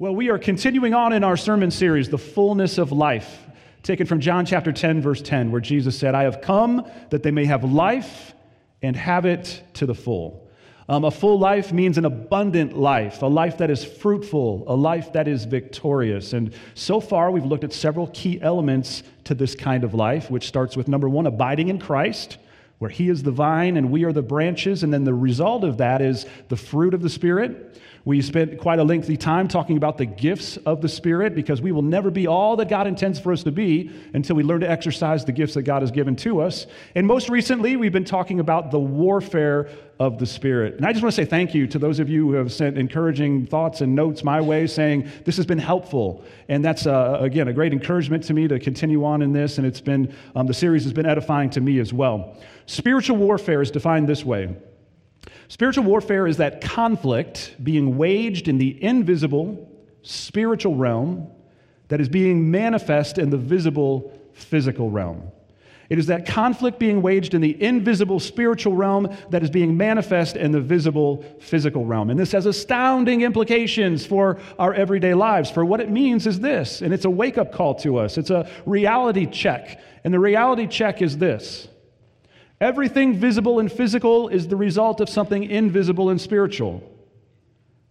Well, we are continuing on in our sermon series, The Fullness of Life, taken from John chapter 10, verse 10, where Jesus said, I have come that they may have life and have it to the full. Um, a full life means an abundant life, a life that is fruitful, a life that is victorious. And so far, we've looked at several key elements to this kind of life, which starts with number one, abiding in Christ, where He is the vine and we are the branches. And then the result of that is the fruit of the Spirit. We spent quite a lengthy time talking about the gifts of the Spirit because we will never be all that God intends for us to be until we learn to exercise the gifts that God has given to us. And most recently, we've been talking about the warfare of the Spirit. And I just want to say thank you to those of you who have sent encouraging thoughts and notes my way saying this has been helpful. And that's, uh, again, a great encouragement to me to continue on in this. And it's been, um, the series has been edifying to me as well. Spiritual warfare is defined this way Spiritual warfare is that conflict being waged in the invisible spiritual realm that is being manifest in the visible physical realm. It is that conflict being waged in the invisible spiritual realm that is being manifest in the visible physical realm. And this has astounding implications for our everyday lives. For what it means is this, and it's a wake up call to us, it's a reality check. And the reality check is this Everything visible and physical is the result of something invisible and spiritual.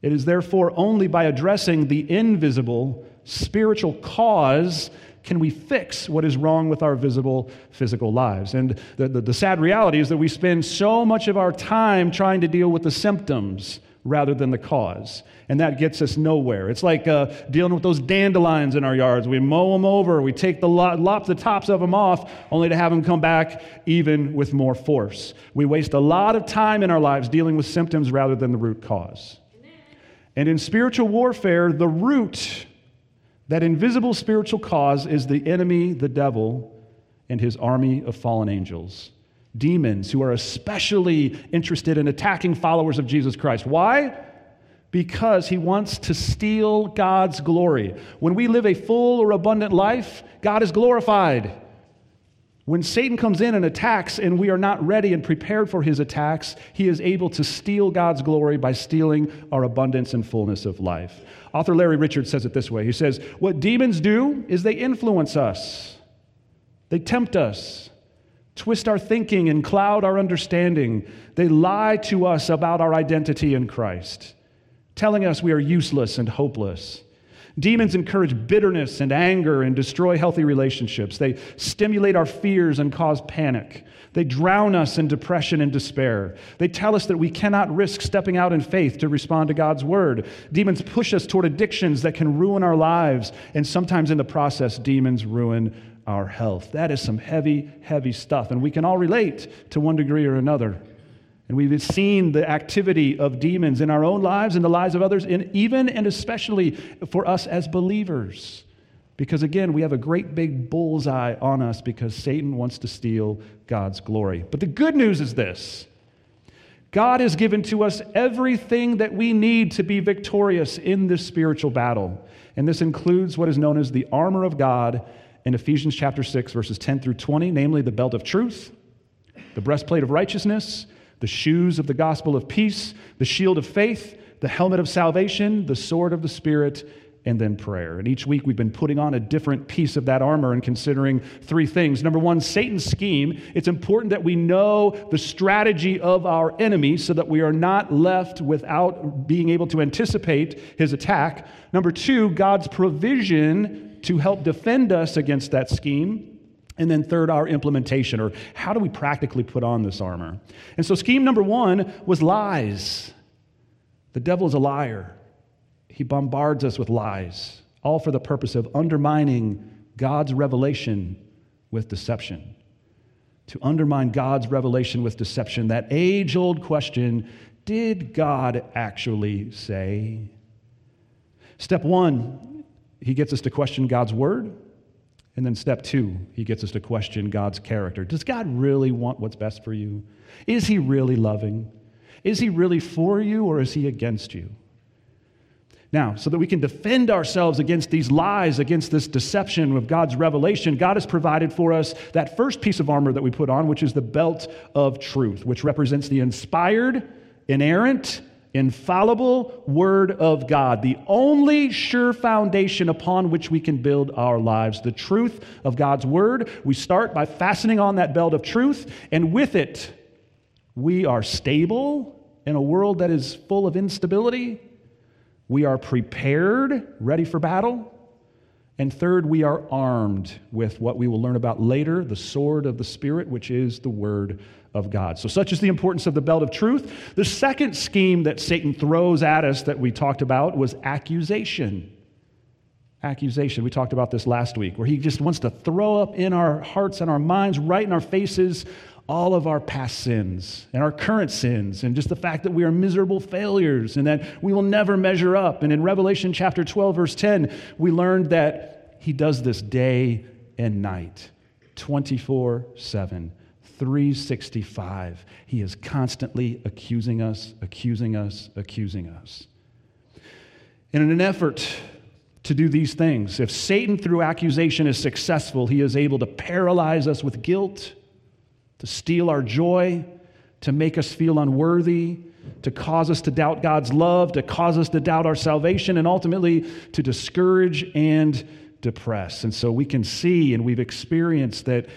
It is therefore only by addressing the invisible spiritual cause can we fix what is wrong with our visible physical lives. And the, the, the, sad reality is that we spend so much of our time trying to deal with the symptoms rather than the cause. And that gets us nowhere. It's like uh, dealing with those dandelions in our yards. We mow them over, we take the lop the tops of them off, only to have them come back even with more force. We waste a lot of time in our lives dealing with symptoms rather than the root cause. And in spiritual warfare, the root, that invisible spiritual cause, is the enemy, the devil, and his army of fallen angels demons who are especially interested in attacking followers of Jesus Christ. Why? Because he wants to steal God's glory. When we live a full or abundant life, God is glorified. When Satan comes in and attacks and we are not ready and prepared for his attacks, he is able to steal God's glory by stealing our abundance and fullness of life. Author Larry Richards says it this way He says, What demons do is they influence us, they tempt us, twist our thinking and cloud our understanding. They lie to us about our identity in Christ, telling us we are useless and hopeless. Demons encourage bitterness and anger and destroy healthy relationships. They stimulate our fears and cause panic. They drown us in depression and despair. They tell us that we cannot risk stepping out in faith to respond to God's word. Demons push us toward addictions that can ruin our lives, and sometimes in the process, demons ruin our health. That is some heavy, heavy stuff. And we can all relate to one degree or another. And we've seen the activity of demons in our own lives and the lives of others, and even and especially for us as believers. Because again, we have a great big bullseye on us because Satan wants to steal God's glory. But the good news is this God has given to us everything that we need to be victorious in this spiritual battle. And this includes what is known as the armor of God in Ephesians chapter 6, verses 10 through 20, namely the belt of truth, the breastplate of righteousness, the shoes of the gospel of peace, the shield of faith, the helmet of salvation, the sword of the Spirit, and then prayer. And each week we've been putting on a different piece of that armor and considering three things. Number one, Satan's scheme. It's important that we know the strategy of our enemy so that we are not left without being able to anticipate his attack. Number two, God's provision to help defend us against that scheme. And then, third, our implementation, or how do we practically put on this armor? And so, scheme number one was lies. The devil is a liar, he bombards us with lies, all for the purpose of undermining God's revelation with deception. To undermine God's revelation with deception, that age old question did God actually say? Step one he gets us to question God's word. And then step two, he gets us to question God's character. Does God really want what's best for you? Is he really loving? Is he really for you or is he against you? Now, so that we can defend ourselves against these lies, against this deception of God's revelation, God has provided for us that first piece of armor that we put on, which is the belt of truth, which represents the inspired, inerrant, infallible Word of God, the only sure foundation upon which we can build our lives, the truth of God's Word. We start by fastening on that belt of truth, and with it, we are stable in a world that is full of instability. We are prepared, ready for battle. And third, we are armed with what we will learn about later the sword of the Spirit, which is the Word of God. So, such is the importance of the belt of truth. The second scheme that Satan throws at us that we talked about was accusation. Accusation. We talked about this last week, where he just wants to throw up in our hearts and our minds, right in our faces, all of our past sins and our current sins, and just the fact that we are miserable failures and that we will never measure up. And in Revelation chapter 12, verse 10, we learned that he does this day and night, 24 7. 365. He is constantly accusing us, accusing us, accusing us. And in an effort to do these things, if Satan through accusation is successful, he is able to paralyze us with guilt, to steal our joy, to make us feel unworthy, to cause us to doubt God's love, to cause us to doubt our salvation, and ultimately to discourage and depress. And so we can see and we've experienced that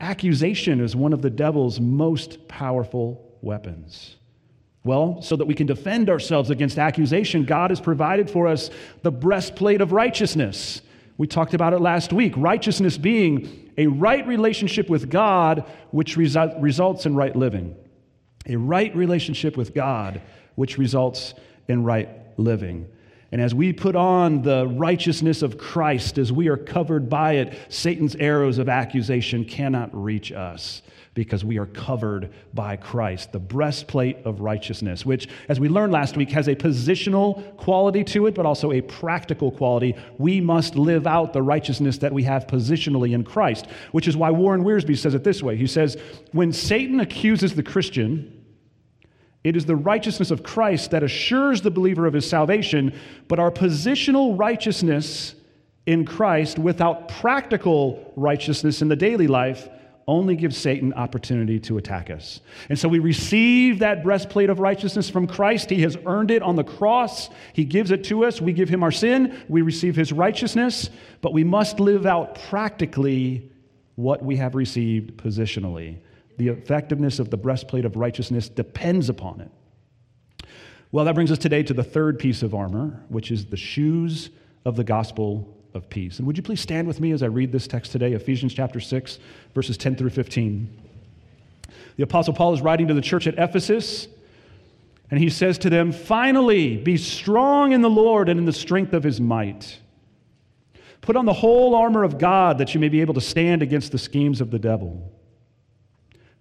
accusation is one of the devil's most powerful weapons. Well, so that we can defend ourselves against accusation, God has provided for us the breastplate of righteousness. We talked about it last week. Righteousness being a right relationship with God, which resu- results in right living. A right relationship with God, which results in right living. And as we put on the righteousness of Christ, as we are covered by it, Satan's arrows of accusation cannot reach us because we are covered by Christ, the breastplate of righteousness, which, as we learned last week, has a positional quality to it, but also a practical quality. We must live out the righteousness that we have positionally in Christ, which is why Warren Wiersbe says it this way. He says, When Satan accuses the Christian, it is the righteousness of Christ that assures the believer of his salvation, but our positional righteousness in Christ without practical righteousness in the daily life only gives Satan opportunity to attack us. And so we receive that breastplate of righteousness from Christ. He has earned it on the cross. He gives it to us. We give him our sin. We receive his righteousness, but we must live out practically what we have received positionally the effectiveness of the breastplate of righteousness depends upon it. Well, that brings us today to the third piece of armor, which is the shoes of the gospel of peace. And would you please stand with me as I read this text today, Ephesians chapter 6, verses 10 through 15. The Apostle Paul is writing to the church at Ephesus, and he says to them, Finally, be strong in the Lord and in the strength of his might. Put on the whole armor of God that you may be able to stand against the schemes of the devil.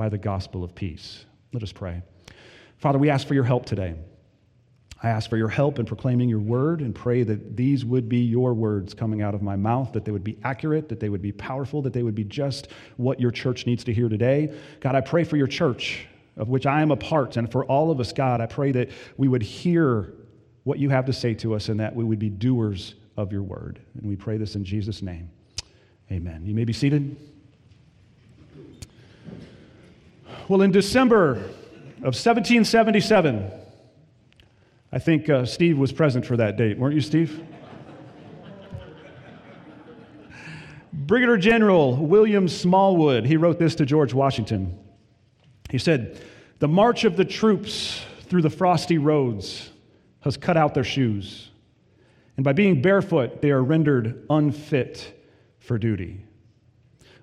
by the gospel of peace. Let us pray. Father, we ask for your help today. I ask for your help in proclaiming your word and pray that these would be your words coming out of my mouth, that they would be accurate, that they would be powerful, that they would be just what your church needs to hear today. God, I pray for your church, of which I am a part, and for all of us, God, I pray that we would hear what you have to say to us and that we would be doers of your word. And we pray this in Jesus' name. Amen. You may be seated. Well, in December of 1777, I think uh, Steve was present for that date, weren't you, Steve? Brigadier General William Smallwood, he wrote this to George Washington. He said, The march of the troops through the frosty roads has cut out their shoes. And by being barefoot, they are rendered unfit for duty.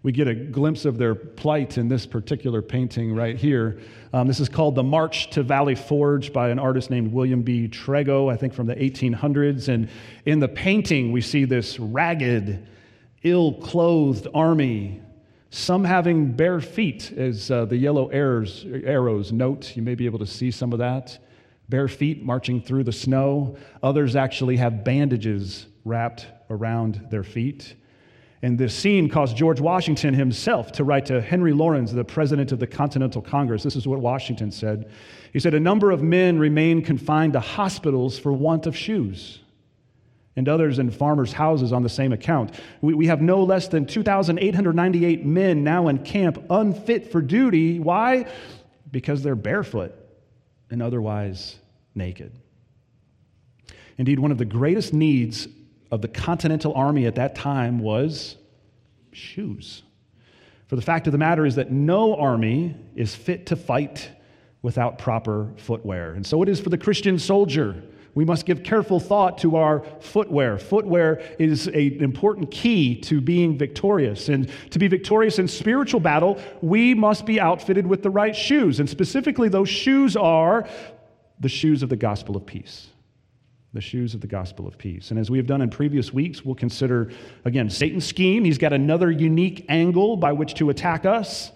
We get a glimpse of their plight in this particular painting right here. Um, this is called The March to Valley Forge by an artist named William B. Trego, I think from the 1800s. And in the painting, we see this ragged, ill clothed army, some having bare feet, as uh, the yellow arrows, arrows note. You may be able to see some of that. Bare feet marching through the snow. Others actually have bandages wrapped around their feet. And this scene caused George Washington himself to write to Henry Laurens, the president of the Continental Congress. This is what Washington said. He said, A number of men remain confined to hospitals for want of shoes, and others in farmers' houses on the same account. We, we have no less than 2,898 men now in camp unfit for duty. Why? Because they're barefoot and otherwise naked. Indeed, one of the greatest needs of the Continental Army at that time was shoes. For the fact of the matter is that no army is fit to fight without proper footwear. And so it is for the Christian soldier. We must give careful thought to our footwear. Footwear is a, an important key to being victorious. And to be victorious in spiritual battle, we must be outfitted with the right shoes. And specifically, those shoes are the shoes of the gospel of peace the shoes of the gospel of peace. And as we have done in previous weeks, we'll consider, again, Satan's scheme. He's got another unique angle by which to attack us.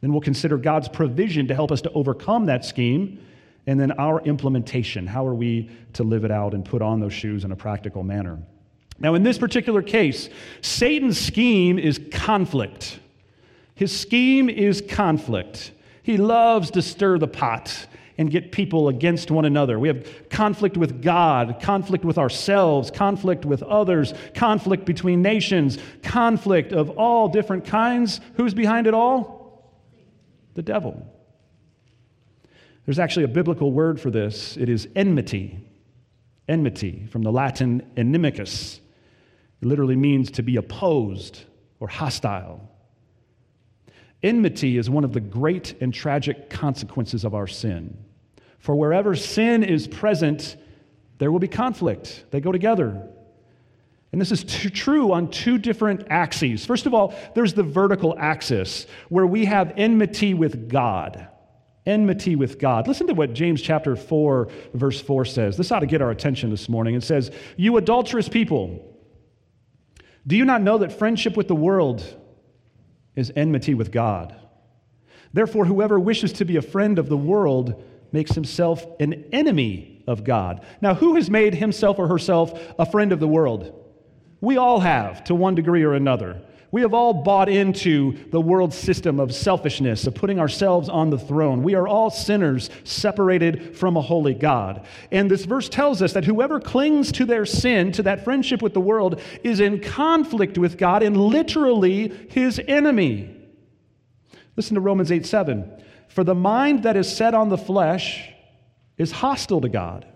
Then we'll consider God's provision to help us to overcome that scheme. And then our implementation. How are we to live it out and put on those shoes in a practical manner? Now, in this particular case, Satan's scheme is conflict. His scheme is conflict. He loves to stir the pot and get people against one another. We have conflict with God, conflict with ourselves, conflict with others, conflict between nations, conflict of all different kinds. Who's behind it all? The devil. There's actually a biblical word for this it is enmity. Enmity, from the Latin inimicus. It literally means to be opposed or hostile. Enmity is one of the great and tragic consequences of our sin. For wherever sin is present, there will be conflict. They go together. And this is t- true on two different axes. First of all, there's the vertical axis where we have enmity with God. Enmity with God. Listen to what James chapter 4, verse 4 says. This ought to get our attention this morning. It says, You adulterous people, do you not know that friendship with the world is enmity with God. Therefore, whoever wishes to be a friend of the world makes himself an enemy of God. Now, who has made himself or herself a friend of the world? We all have, to one degree or another. We have all bought into the world system of selfishness, of putting ourselves on the throne. We are all sinners separated from a holy God. And this verse tells us that whoever clings to their sin, to that friendship with the world, is in conflict with God and literally his enemy. Listen to Romans 8 7. For the mind that is set on the flesh is hostile to God.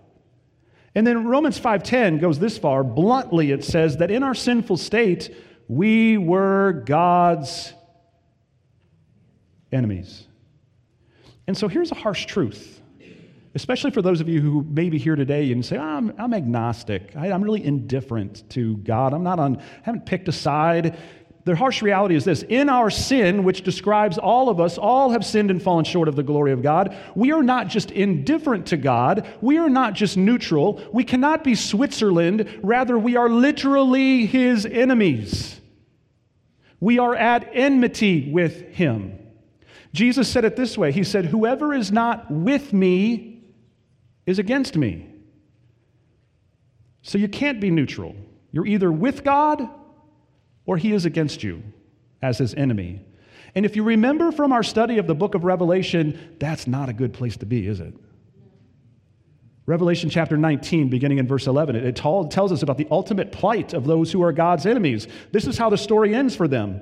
And then Romans 5:10 goes this far, bluntly it says that in our sinful state we were God's enemies. And so here's a harsh truth, especially for those of you who may be here today and say, I'm, I'm agnostic. I, am really indifferent to God. I'm not on, I haven't picked a side. The harsh reality is this in our sin, which describes all of us, all have sinned and fallen short of the glory of God. We are not just indifferent to God. We are not just neutral. We cannot be Switzerland. Rather, we are literally his enemies. We are at enmity with him. Jesus said it this way He said, Whoever is not with me is against me. So you can't be neutral. You're either with God or he is against you as his enemy. And if you remember from our study of the book of Revelation, that's not a good place to be, is it? Revelation chapter 19, beginning in verse 11, it, tells us about the ultimate plight of those who are God's enemies. This is how the story ends for them.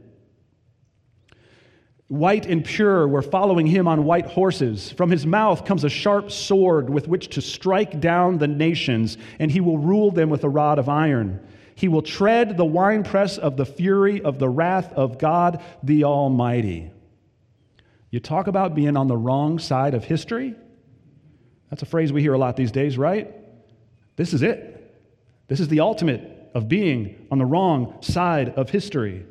white and pure, were following him on white horses. From his mouth comes a sharp sword with which to strike down the nations, and he will rule them with a rod of iron. He will tread the winepress of the fury of the wrath of God the Almighty. You talk about being on the wrong side of history? That's a phrase we hear a lot these days, right? This is it. This is the ultimate of being on the wrong side of history.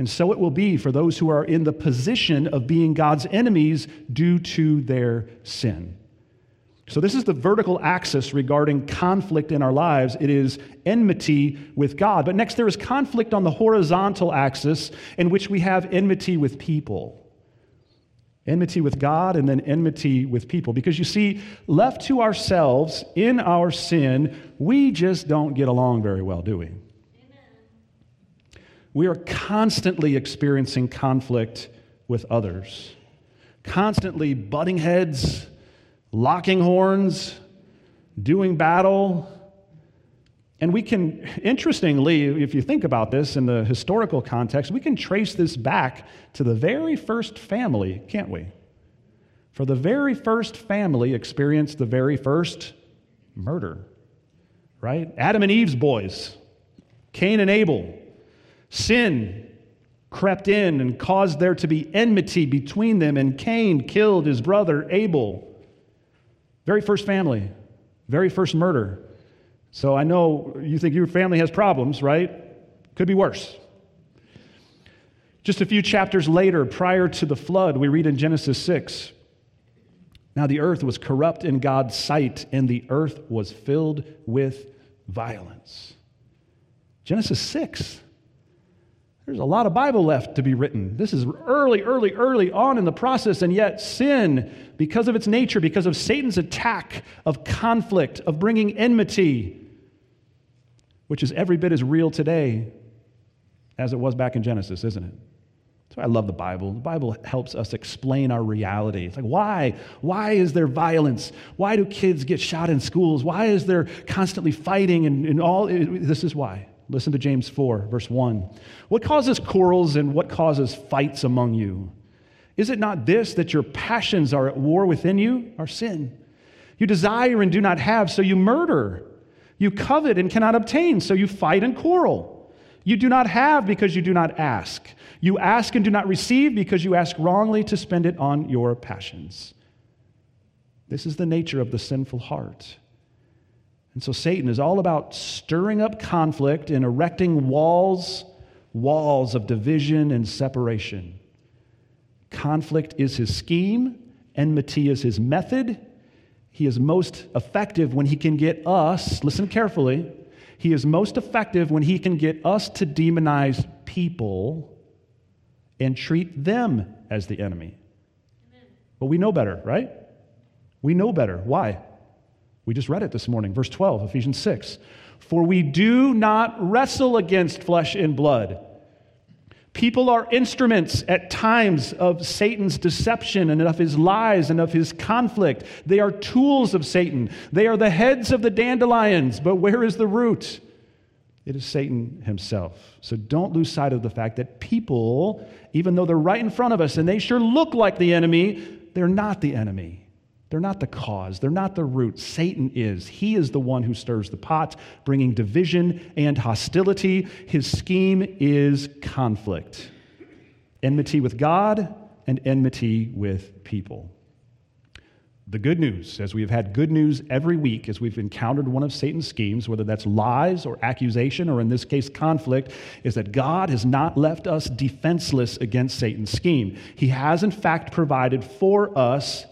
And so it will be for those who are in the position of being God's enemies due to their sin. So, this is the vertical axis regarding conflict in our lives. It is enmity with God. But next, there is conflict on the horizontal axis, in which we have enmity with people. Enmity with God and then enmity with people. Because you see, left to ourselves in our sin, we just don't get along very well, do we? We are constantly experiencing conflict with others, constantly butting heads, locking horns, doing battle. And we can, interestingly, if you think about this in the historical context, we can trace this back to the very first family, can't we? For the very first family experienced the very first murder, right? Adam and Eve's boys, Cain and Abel. Sin crept in and caused there to be enmity between them, and Cain killed his brother Abel. Very first family, very first murder. So I know you think your family has problems, right? Could be worse. Just a few chapters later, prior to the flood, we read in Genesis 6 Now the earth was corrupt in God's sight, and the earth was filled with violence. Genesis 6. There's a lot of Bible left to be written. This is early, early, early on in the process, and yet sin, because of its nature, because of Satan's attack of conflict, of bringing enmity, which is every bit as real today as it was back in Genesis, isn't it? That's why I love the Bible. The Bible helps us explain our reality. It's like, why? Why is there violence? Why do kids get shot in schools? Why is there constantly fighting and, and all? This is why. Listen to James 4, verse 1. What causes quarrels and what causes fights among you? Is it not this that your passions are at war within you? Our sin. You desire and do not have, so you murder. You covet and cannot obtain, so you fight and quarrel. You do not have because you do not ask. You ask and do not receive because you ask wrongly to spend it on your passions. This is the nature of the sinful heart. And so Satan is all about stirring up conflict and erecting walls, walls of division and separation. Conflict is his scheme, enmity is his method. He is most effective when he can get us, listen carefully, he is most effective when he can get us to demonize people and treat them as the enemy. Amen. But we know better, right? We know better. Why? We just read it this morning, verse 12, Ephesians 6. For we do not wrestle against flesh and blood. People are instruments at times of Satan's deception and of his lies and of his conflict. They are tools of Satan. They are the heads of the dandelions, but where is the root? It is Satan himself. So don't lose sight of the fact that people, even though they're right in front of us and they sure look like the enemy, they're not the enemy. They're not the cause, they're not the root. Satan is. He is the one who stirs the pot, bringing division and hostility. His scheme is conflict enmity with God and enmity with people. The good news, as we've had good news every week as we've encountered one of Satan's schemes, whether that's lies or accusation or in this case conflict, is that God has not left us defenseless against Satan's scheme. He has, in fact, provided for us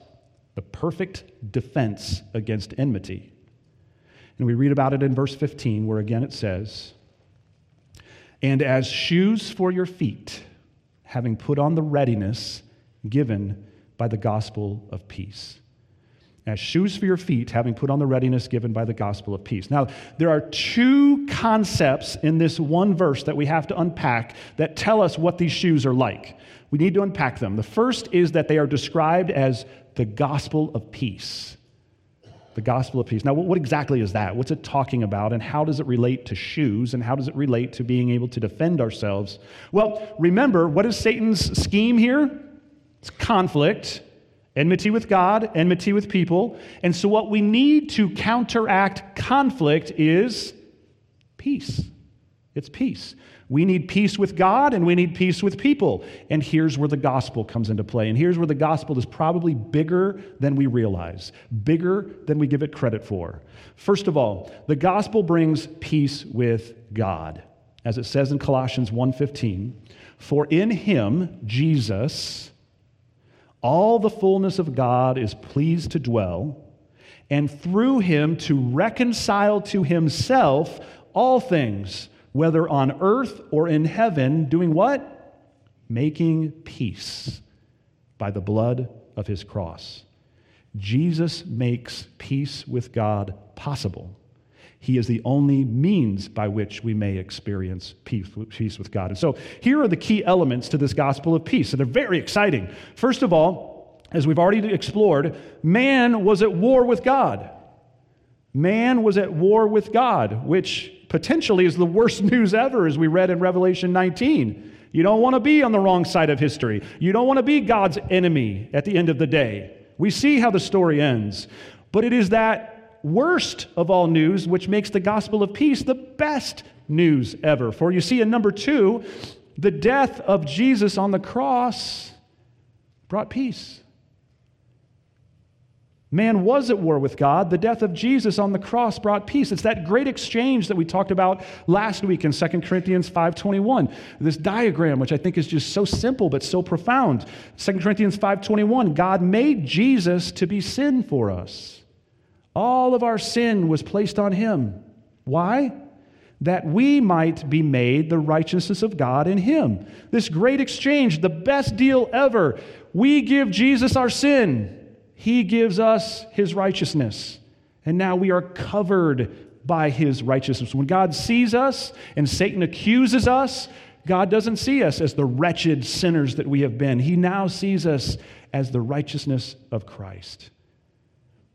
the perfect defense against enmity. And we read about it in verse 15, where again it says, And as shoes for your feet, having put on the readiness given by the gospel of peace. As shoes for your feet, having put on the readiness given by the gospel of peace. Now, there are two concepts in this one verse that we have to unpack that tell us what these shoes are like. We need to unpack them. The first is that they are described as the gospel of peace. the gospel of peace. Now, what exactly is that? What's it talking about, and how does it relate to shoes, and how does it relate to being able to defend ourselves? Well, remember, what is Satan's scheme here? It's conflict, enmity with God, enmity with people. And so, what we need to counteract conflict is peace. It's peace. We need peace with God and we need peace with people. And here's where the gospel comes into play. And here's where the gospel is probably bigger than we realize, bigger than we give it credit for. First of all, the gospel brings peace with God. As it says in Colossians 1:15, for in him, Jesus, all the fullness of God is pleased to dwell, and through him to reconcile to himself all things whether on earth or in heaven, doing what? Making peace by the blood of his cross. Jesus makes peace with God possible. He is the only means by which we may experience peace, peace with God. And so here are the key elements to this gospel of peace. And they're very exciting. First of all, as we've already explored, man was at war with God. Man was at war with God, which potentially is the worst news ever, as we read in Revelation 19. You don't want to be on the wrong side of history. You don't want to be God's enemy at the end of the day. We see how the story ends. But it is that worst of all news which makes the gospel of peace the best news ever. For you see, in number two, the death of Jesus on the cross brought peace. Man was at war with God. The death of Jesus on the cross brought peace. It's that great exchange that we talked about last week in 2 Corinthians 5:21. This diagram which I think is just so simple but so profound. 2 Corinthians 5:21, God made Jesus to be sin for us. All of our sin was placed on him. Why? That we might be made the righteousness of God in him. This great exchange, the best deal ever. We give Jesus our sin. He gives us his righteousness. And now we are covered by his righteousness. When God sees us and Satan accuses us, God doesn't see us as the wretched sinners that we have been. He now sees us as the righteousness of Christ,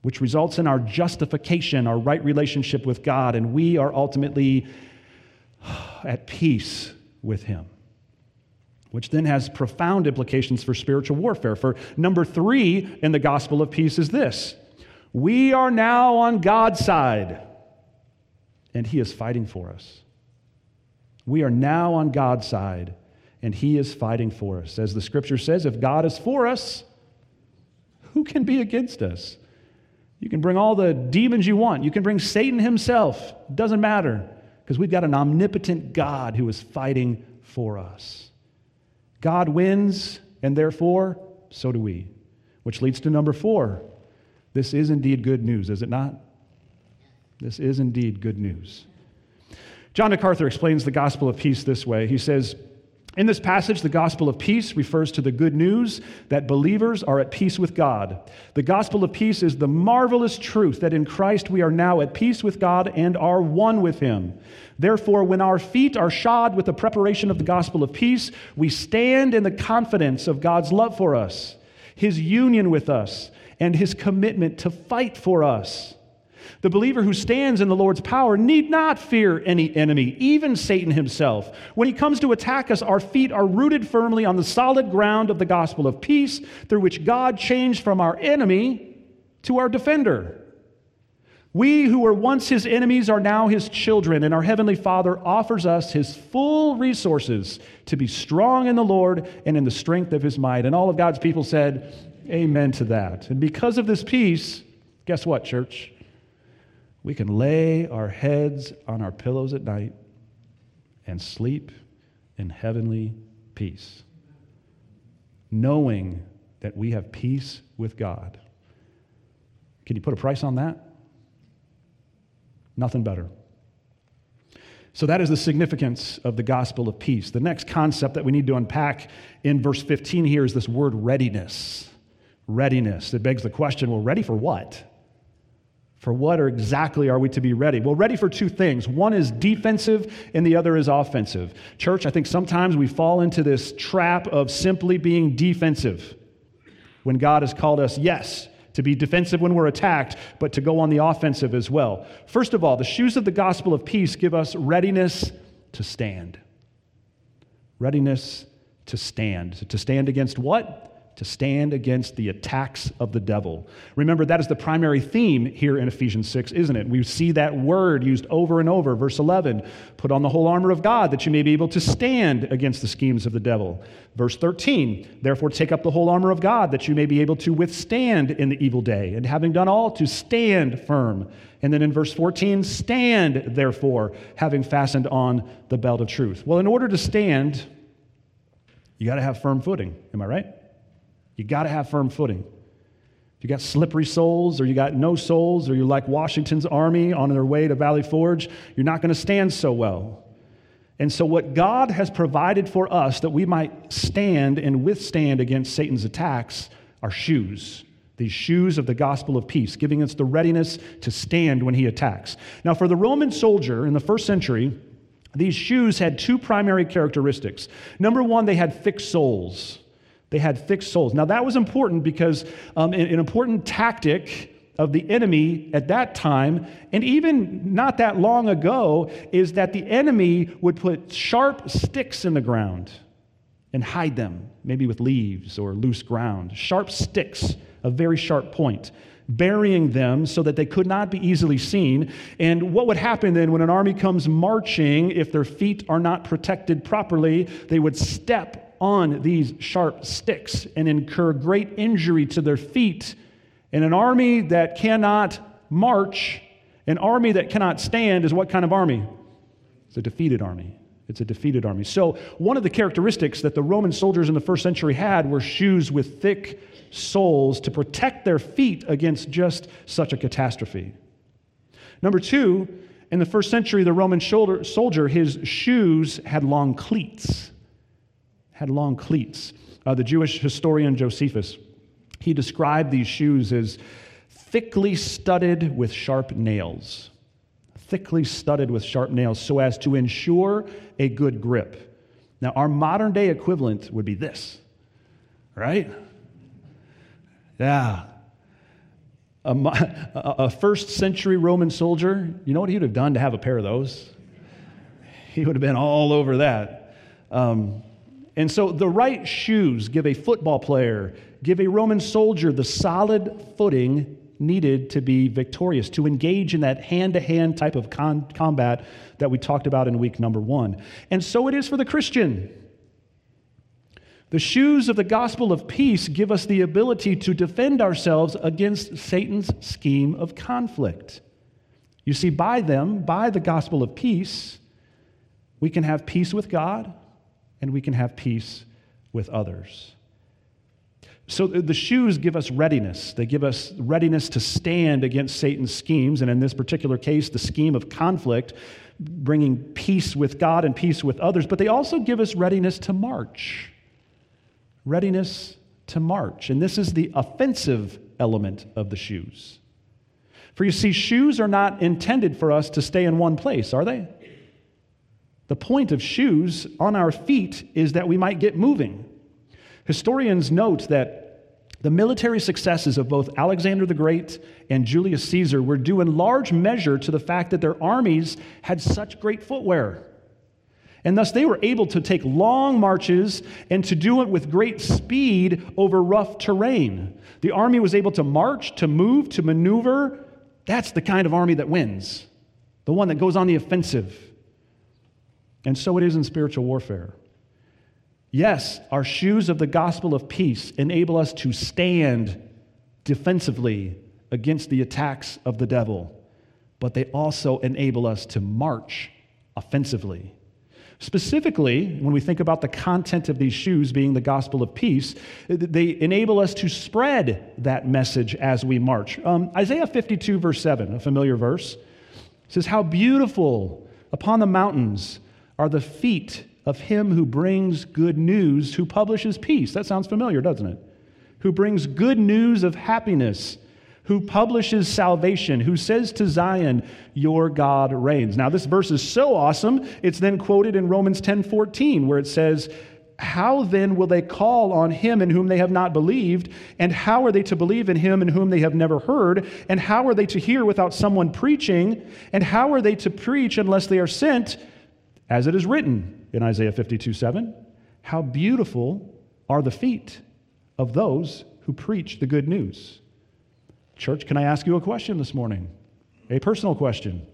which results in our justification, our right relationship with God, and we are ultimately at peace with him which then has profound implications for spiritual warfare. For number three in the gospel of peace is this we are now on God's side, and He is fighting for us. We are now on God's side, and He is fighting for us. As the scripture says, if God is for us, who can be against us? You can bring all the demons you want. You can bring Satan himself. It doesn't matter because we've got an omnipotent God who is fighting for us. God wins, and therefore, so do we. Which leads to number four. This is indeed good news, is it not? This is indeed good news. John MacArthur explains the gospel of peace this way. He says, in this passage, the gospel of peace refers to the good news that believers are at peace with God. The gospel of peace is the marvelous truth that in Christ we are now at peace with God and are one with Him. Therefore, when our feet are shod with the preparation of the gospel of peace, we stand in the confidence of God's love for us, His union with us, and His commitment to fight for us. The believer who stands in the Lord's power need not fear any enemy, even Satan himself. When he comes to attack us, our feet are rooted firmly on the solid ground of the gospel of peace, through which God changed from our enemy to our defender. We who were once his enemies are now his children, and our heavenly Father offers us his full resources to be strong in the Lord and in the strength of his might. And all of God's people said, Amen to that. And because of this peace, guess what, church? We can lay our heads on our pillows at night and sleep in heavenly peace, knowing that we have peace with God. Can you put a price on that? Nothing better. So, that is the significance of the gospel of peace. The next concept that we need to unpack in verse 15 here is this word readiness. Readiness. It begs the question well, ready for what? For what or exactly are we to be ready? Well, ready for two things. One is defensive and the other is offensive. Church, I think sometimes we fall into this trap of simply being defensive when God has called us, yes, to be defensive when we're attacked, but to go on the offensive as well. First of all, the shoes of the gospel of peace give us readiness to stand. Readiness to stand. To stand against what? To stand against the attacks of the devil. Remember, that is the primary theme here in Ephesians 6, isn't it? We see that word used over and over. Verse 11 put on the whole armor of God that you may be able to stand against the schemes of the devil. Verse 13 therefore take up the whole armor of God that you may be able to withstand in the evil day, and having done all, to stand firm. And then in verse 14, stand therefore, having fastened on the belt of truth. Well, in order to stand, you got to have firm footing. Am I right? You got to have firm footing. If you got slippery soles, or you got no soles, or you're like Washington's army on their way to Valley Forge, you're not going to stand so well. And so, what God has provided for us that we might stand and withstand against Satan's attacks are shoes. These shoes of the gospel of peace, giving us the readiness to stand when he attacks. Now, for the Roman soldier in the first century, these shoes had two primary characteristics. Number one, they had thick soles. They had thick soles. Now, that was important because um, an, an important tactic of the enemy at that time, and even not that long ago, is that the enemy would put sharp sticks in the ground and hide them, maybe with leaves or loose ground. Sharp sticks, a very sharp point, burying them so that they could not be easily seen. And what would happen then when an army comes marching, if their feet are not protected properly, they would step on these sharp sticks and incur great injury to their feet. And an army that cannot march, an army that cannot stand, is what kind of army? It's a defeated army. It's a defeated army. So, one of the characteristics that the Roman soldiers in the first century had were shoes with thick soles to protect their feet against just such a catastrophe. Number two, in the first century, the Roman soldier, his shoes had long cleats had long cleats. Uh, the Jewish historian Josephus, he described these shoes as thickly studded with sharp nails. Thickly studded with sharp nails so as to ensure a good grip. Now, our modern day equivalent would be this, right? Yeah. A, a, first century Roman soldier, you know what he would have done to have a pair of those? He would have been all over that. Um, and so the right shoes give a football player, give a Roman soldier the solid footing needed to be victorious, to engage in that hand to hand type of con- combat that we talked about in week number one. And so it is for the Christian. The shoes of the gospel of peace give us the ability to defend ourselves against Satan's scheme of conflict. You see, by them, by the gospel of peace, we can have peace with God and we can have peace with others. So the shoes give us readiness. They give us readiness to stand against Satan's schemes, and in this particular case, the scheme of conflict, bringing peace with God and peace with others. But they also give us readiness to march. Readiness to march. And this is the offensive element of the shoes. For you see, shoes are not intended for us to stay in one place, are they? The point of shoes on our feet is that we might get moving. Historians note that the military successes of both Alexander the Great and Julius Caesar were due in large measure to the fact that their armies had such great footwear. And thus they were able to take long marches and to do it with great speed over rough terrain. The army was able to march, to move, to maneuver. That's the kind of army that wins, the one that goes on the offensive. And so it is in spiritual warfare. Yes, our shoes of the gospel of peace enable us to stand defensively against the attacks of the devil, but they also enable us to march offensively. Specifically, when we think about the content of these shoes being the gospel of peace, they enable us to spread that message as we march. Um, Isaiah 52, verse 7, a familiar verse, says, How beautiful upon the mountains are the feet of him who brings good news, who publishes peace. That sounds familiar, doesn't it? Who brings good news of happiness, who publishes salvation, who says to Zion, Your God reigns. Now, this verse is so awesome, it's then quoted in Romans 10 14, where it says, how then will they call on him in whom they have not believed? And how are they to believe in him in whom they have never heard? And how are they to hear without someone preaching? And how are they to preach unless they are sent? As it is written in Isaiah 52 7, how beautiful are the feet of those who preach the good news. Church, can I ask you a question this morning? A personal question.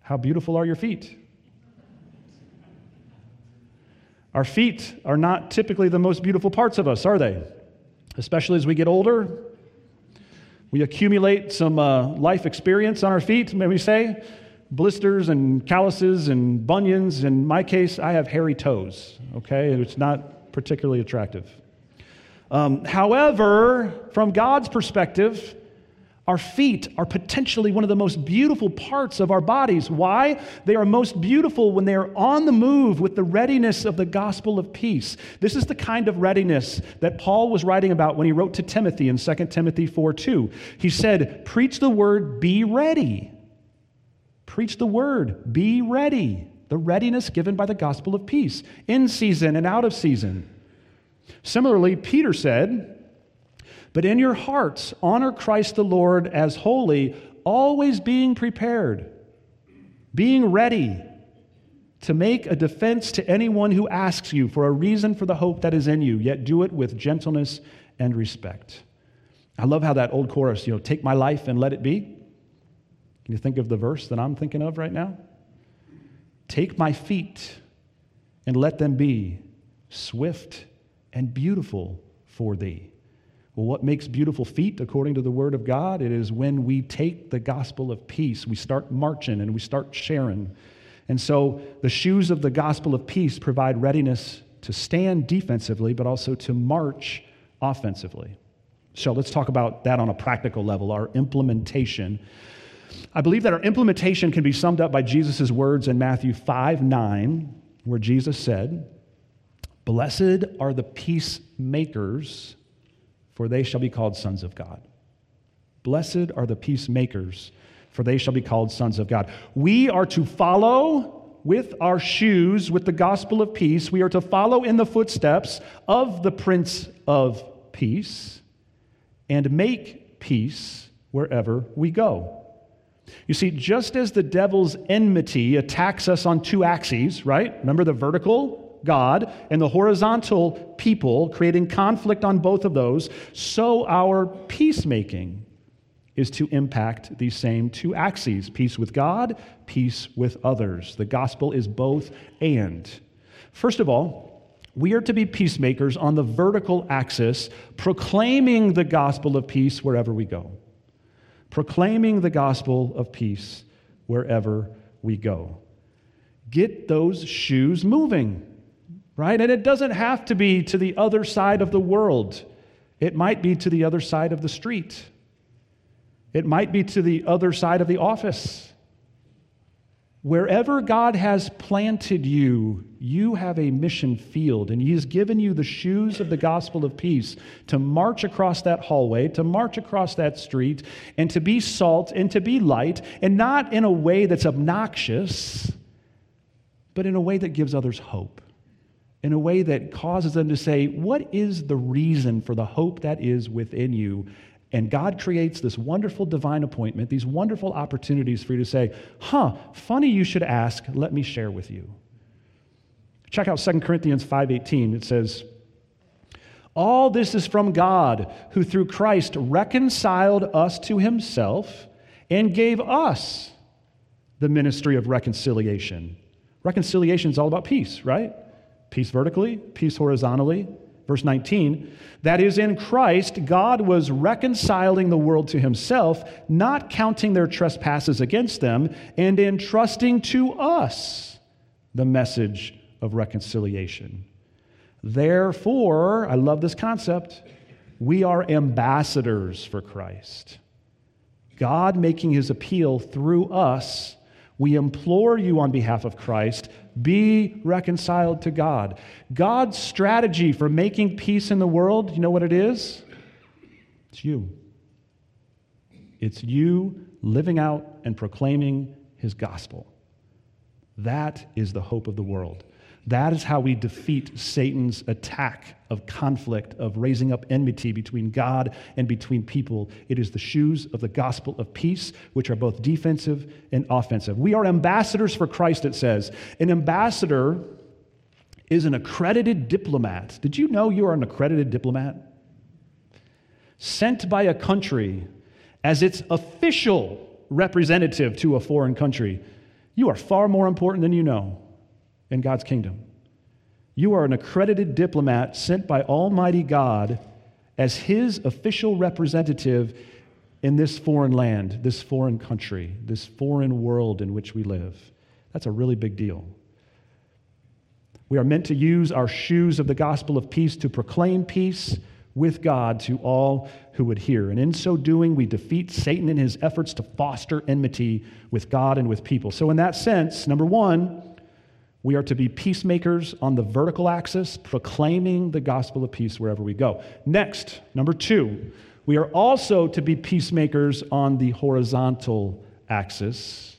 How beautiful are your feet? Our feet are not typically the most beautiful parts of us, are they? Especially as we get older. We accumulate some uh, life experience on our feet, may we say. Blisters and calluses and bunions. In my case, I have hairy toes, okay? It's not particularly attractive. Um, however, from God's perspective, our feet are potentially one of the most beautiful parts of our bodies. Why? They are most beautiful when they are on the move with the readiness of the gospel of peace. This is the kind of readiness that Paul was writing about when he wrote to Timothy in 2 Timothy 4 2. He said, Preach the word, be ready. Preach the word, be ready. The readiness given by the gospel of peace, in season and out of season. Similarly, Peter said, but in your hearts, honor Christ the Lord as holy, always being prepared, being ready to make a defense to anyone who asks you for a reason for the hope that is in you, yet do it with gentleness and respect. I love how that old chorus, you know, take my life and let it be. Can you think of the verse that I'm thinking of right now? Take my feet and let them be swift and beautiful for thee. Well, what makes beautiful feet, according to the Word of God? It is when we take the gospel of peace, we start marching and we start sharing. And so the shoes of the gospel of peace provide readiness to stand defensively, but also to march offensively. So let's talk about that on a practical level, our implementation. I believe that our implementation can be summed up by Jesus' words in Matthew 5 9, where Jesus said, Blessed are the peacemakers for they shall be called sons of God. Blessed are the peacemakers, for they shall be called sons of God. We are to follow with our shoes with the gospel of peace. We are to follow in the footsteps of the Prince of Peace and make peace wherever we go. You see, just as the devil's enmity attacks us on two axes, right? Remember the vertical God and the horizontal people, creating conflict on both of those, so our peacemaking is to impact these same two axes peace with God, peace with others. The gospel is both and. First of all, we are to be peacemakers on the vertical axis, proclaiming the gospel of peace wherever we go. Proclaiming the gospel of peace wherever we go. Get those shoes moving right? And it doesn't have to be to the other side of the world, it might be to the other side of the street, it might be to the other side of the office. Wherever God has planted you, you have a mission field, and He has given you the shoes of the gospel of peace to march across that hallway, to march across that street, and to be salt and to be light, and not in a way that's obnoxious, but in a way that gives others hope in a way that causes them to say, What is the reason for the hope that is within you? And God creates this wonderful divine appointment, these wonderful opportunities for you to say, Huh, funny you should ask, let me share with you. Check out 2 Corinthians 5:18. It says, All this is from God, who through Christ reconciled us to himself and gave us the ministry of reconciliation. Reconciliation is all about peace, right? peace vertically, peace horizontally. Verse 19, that is, in Christ, God was reconciling the world to himself, not counting their trespasses against them, and entrusting to us the message of reconciliation. Therefore, I love this concept, we are ambassadors for Christ. God making his appeal through us we implore you on behalf of Christ, be reconciled to God. God's strategy for making peace in the world, you know what it is? It's you. It's you living out and proclaiming his gospel. That is the hope of the world. That is how we defeat Satan's attack of conflict, of raising up enmity between God and between people. It is the shoes of the gospel of peace, which are both defensive and offensive. We are ambassadors for Christ, it says. An ambassador is an accredited diplomat. Did you know you are an accredited diplomat? Sent by a country as its official representative to a foreign country. You are far more important than you know in God's kingdom. You are an accredited diplomat sent by Almighty God as his official representative in this foreign land, this foreign country, this foreign world in which we live. That's a really big deal. We are meant to use our shoes of the gospel of peace to proclaim peace with God to all who would hear. And in so doing, we defeat Satan in his efforts to foster enmity with God and with people. So, in that sense, number one, we are to be peacemakers on the vertical axis, proclaiming the gospel of peace wherever we go. Next, number two, we are also to be peacemakers on the horizontal axis,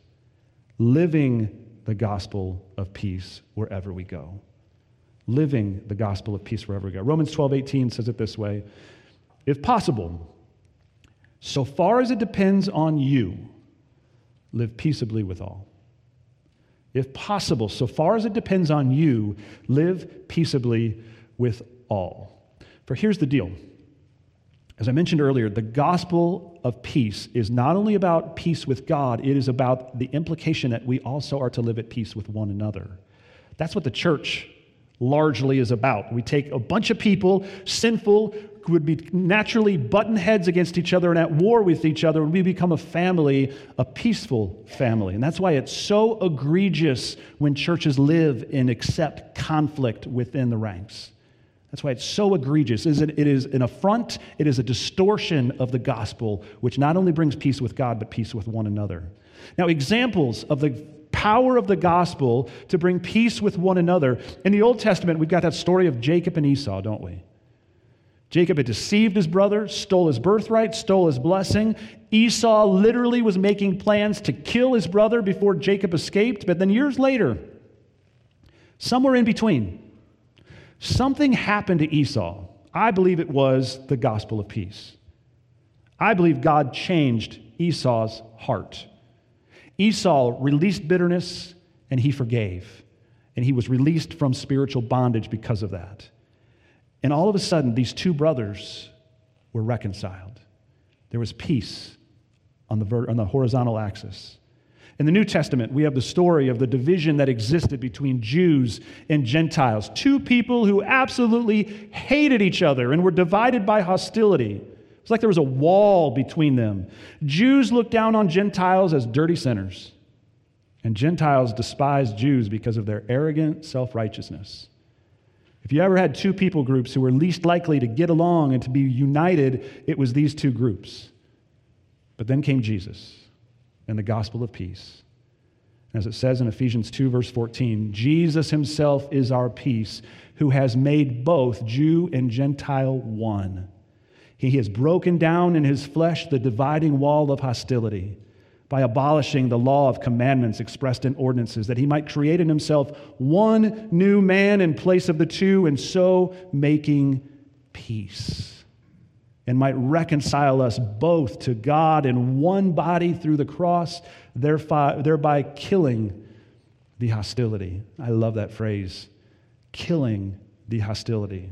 living the gospel of peace wherever we go. Living the gospel of peace wherever we go. Romans 12, 18 says it this way If possible, so far as it depends on you, live peaceably with all. If possible, so far as it depends on you, live peaceably with all. For here's the deal. As I mentioned earlier, the gospel of peace is not only about peace with God, it is about the implication that we also are to live at peace with one another. That's what the church largely is about. We take a bunch of people, sinful, would be naturally button heads against each other and at war with each other, and we become a family, a peaceful family. And that's why it's so egregious when churches live and accept conflict within the ranks. That's why it's so egregious. It is an affront, it is a distortion of the gospel, which not only brings peace with God, but peace with one another. Now, examples of the power of the gospel to bring peace with one another. In the Old Testament, we've got that story of Jacob and Esau, don't we? Jacob had deceived his brother, stole his birthright, stole his blessing. Esau literally was making plans to kill his brother before Jacob escaped. But then years later, somewhere in between, something happened to Esau. I believe it was the gospel of peace. I believe God changed Esau's heart. Esau released bitterness and he forgave. And he was released from spiritual bondage because of that. And all of a sudden, these two brothers were reconciled. There was peace on the, ver- on the horizontal axis. In the New Testament, we have the story of the division that existed between Jews and Gentiles. Two people who absolutely hated each other and were divided by hostility. It's like there was a wall between them. Jews looked down on Gentiles as dirty sinners, and Gentiles despised Jews because of their arrogant self righteousness. If you ever had two people groups who were least likely to get along and to be united, it was these two groups. But then came Jesus and the gospel of peace. As it says in Ephesians 2, verse 14, Jesus himself is our peace, who has made both Jew and Gentile one. He has broken down in his flesh the dividing wall of hostility by abolishing the law of commandments expressed in ordinances, that he might create in himself one new man in place of the two, and so making peace, and might reconcile us both to God in one body through the cross, thereby killing the hostility. I love that phrase killing the hostility.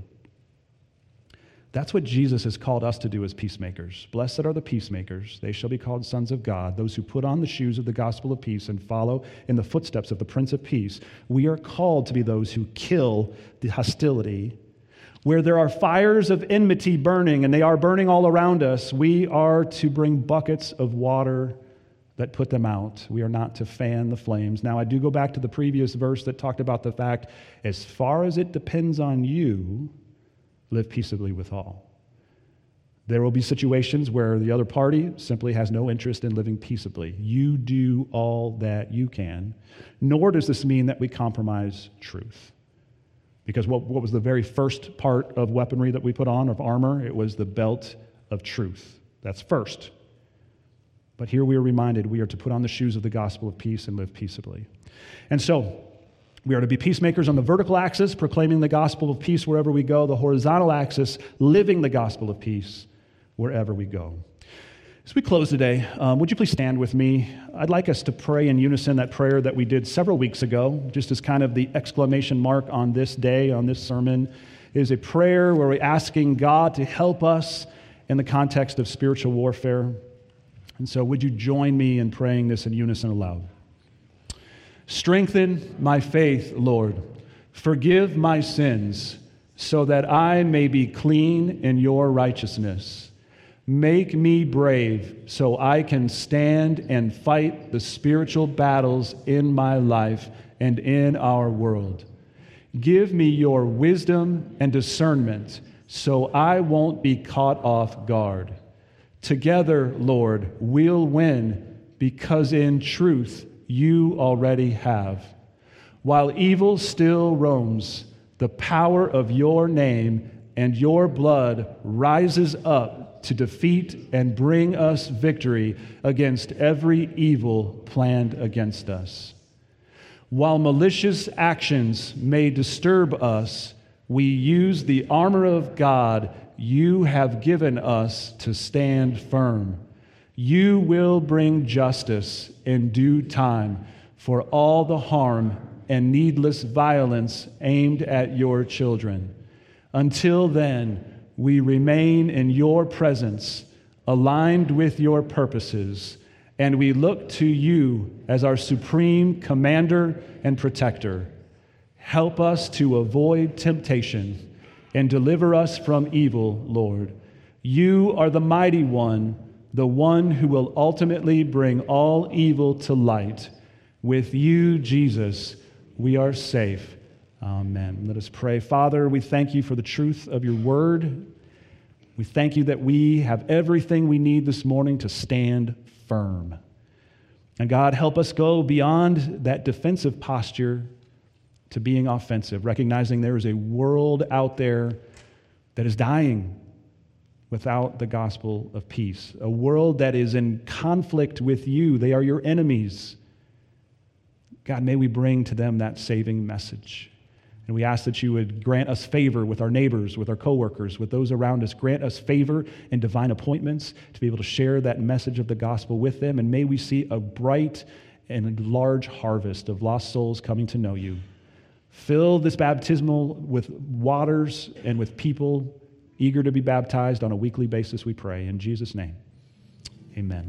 That's what Jesus has called us to do as peacemakers. Blessed are the peacemakers, they shall be called sons of God, those who put on the shoes of the gospel of peace and follow in the footsteps of the Prince of Peace. We are called to be those who kill the hostility. Where there are fires of enmity burning, and they are burning all around us, we are to bring buckets of water that put them out. We are not to fan the flames. Now, I do go back to the previous verse that talked about the fact as far as it depends on you, live peaceably with all. There will be situations where the other party simply has no interest in living peaceably. You do all that you can, nor does this mean that we compromise truth. Because what, what was the very first part of weaponry that we put on, of armor? It was the belt of truth. That's first. But here we are reminded we are to put on the shoes of the gospel of peace and live peaceably. And so, We are to be peacemakers on the vertical axis, proclaiming the gospel of peace wherever we go, the horizontal axis, living the gospel of peace wherever we go. As we close today, um, would you please stand with me? I'd like us to pray in unison that prayer that we did several weeks ago, just as kind of the exclamation mark on this day, on this sermon. It is a prayer where we're asking God to help us in the context of spiritual warfare. And so, would you join me in praying this in unison aloud? Strengthen my faith, Lord. Forgive my sins, so that I may be clean in your righteousness. Make me brave, so I can stand and fight the spiritual battles in my life and in our world. Give me your wisdom and discernment, so I won't be caught off guard. Together, Lord, we'll win because in truth, you already have. While evil still roams, the power of your name and your blood rises up to defeat and bring us victory against every evil planned against us. While malicious actions may disturb us, we use the armor of God you have given us to stand firm. You will bring justice in due time for all the harm and needless violence aimed at your children. Until then, we remain in your presence, aligned with your purposes, and we look to you as our supreme commander and protector. Help us to avoid temptation and deliver us from evil, Lord. You are the mighty one the one who will ultimately bring all evil to light. With you, Jesus, we are safe. Amen. Let us pray. Father, we thank you for the truth of your word. We thank you that we have everything we need this morning to stand firm. And God, help us go beyond that defensive posture to being offensive, recognizing there is a world out there that is dying without the gospel of peace. A world that is in conflict with you, they are your enemies. God, may we bring to them that saving message. And we ask that you would grant us favor with our neighbors, with our coworkers, with those around us. Grant us favor and divine appointments to be able to share that message of the gospel with them. And may we see a bright and large harvest of lost souls coming to know you. Fill this baptismal with waters and with people eager to be baptized on a weekly basis, we pray. In Jesus' name, amen.